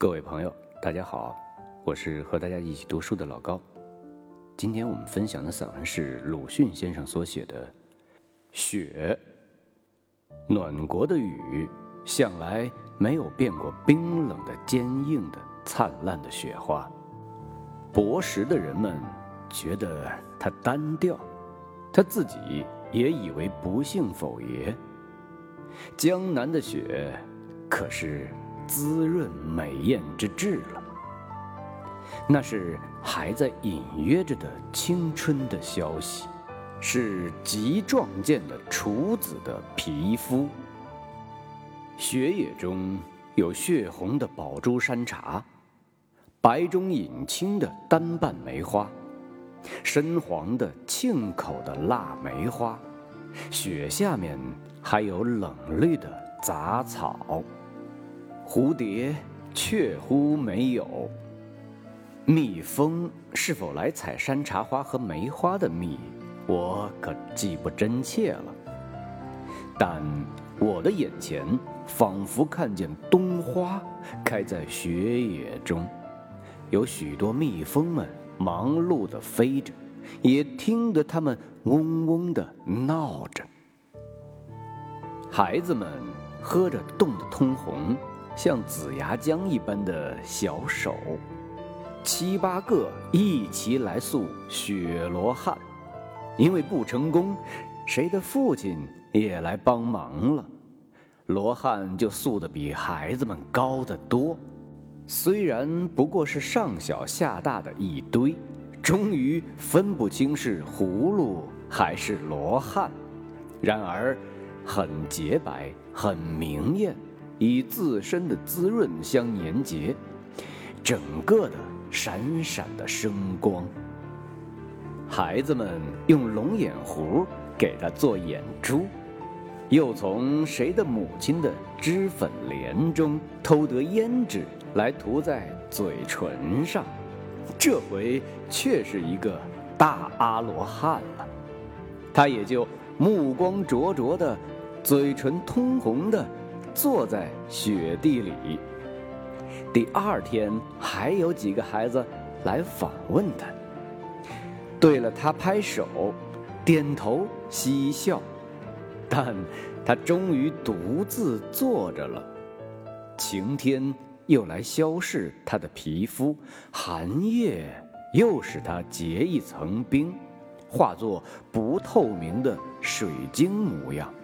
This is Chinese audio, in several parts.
各位朋友，大家好，我是和大家一起读书的老高。今天我们分享的散文是鲁迅先生所写的《雪》。暖国的雨，向来没有变过冰冷的、坚硬的、灿烂的雪花。博识的人们觉得它单调，他自己也以为不幸否也。江南的雪，可是。滋润美艳之至了，那是还在隐约着的青春的消息，是极壮健的处子的皮肤。雪野中有血红的宝珠山茶，白中隐青的单瓣梅花，深黄的沁口的腊梅花，雪下面还有冷绿的杂草。蝴蝶确乎没有，蜜蜂是否来采山茶花和梅花的蜜，我可记不真切了。但我的眼前仿佛看见冬花开在雪野中，有许多蜜蜂们忙碌地飞着，也听得它们嗡嗡地闹着。孩子们喝着冻得通红。像紫牙浆一般的小手，七八个一齐来诉雪罗汉，因为不成功，谁的父亲也来帮忙了，罗汉就诉得比孩子们高得多。虽然不过是上小下大的一堆，终于分不清是葫芦还是罗汉，然而很洁白，很明艳。以自身的滋润相粘结，整个的闪闪的生光。孩子们用龙眼糊给他做眼珠，又从谁的母亲的脂粉帘中偷得胭脂来涂在嘴唇上，这回却是一个大阿罗汉了。他也就目光灼灼的，嘴唇通红的。坐在雪地里。第二天还有几个孩子来访问他，对了他拍手、点头、嬉笑，但他终于独自坐着了。晴天又来消逝他的皮肤，寒夜又使他结一层冰，化作不透明的水晶模样。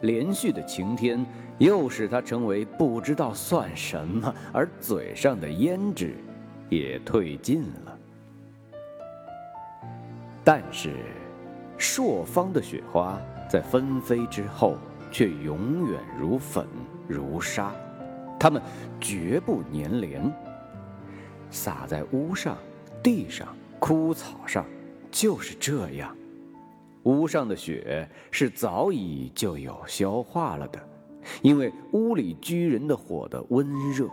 连续的晴天又使他成为不知道算什么，而嘴上的胭脂也褪尽了。但是，朔方的雪花在纷飞之后，却永远如粉如沙，它们绝不粘连。洒在屋上、地上、枯草上，就是这样。屋上的雪是早已就有消化了的，因为屋里居人的火的温热。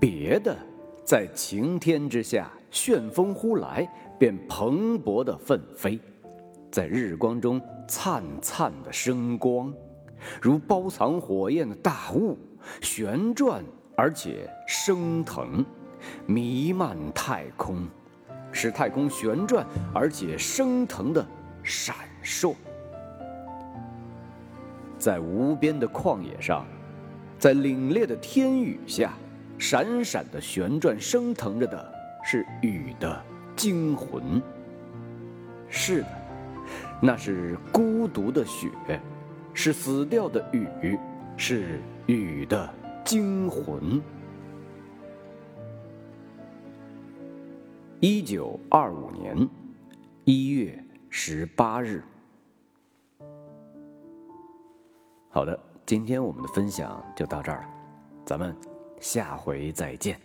别的，在晴天之下，旋风忽来，便蓬勃的奋飞，在日光中灿灿的生光，如包藏火焰的大雾，旋转而且升腾，弥漫太空，使太空旋转而且升腾的。闪烁，在无边的旷野上，在凛冽的天宇下，闪闪的旋转升腾着的是雨的精魂。是的，那是孤独的雪，是死掉的雨，是雨的精魂。一九二五年一月。十八日，好的，今天我们的分享就到这儿了，咱们下回再见。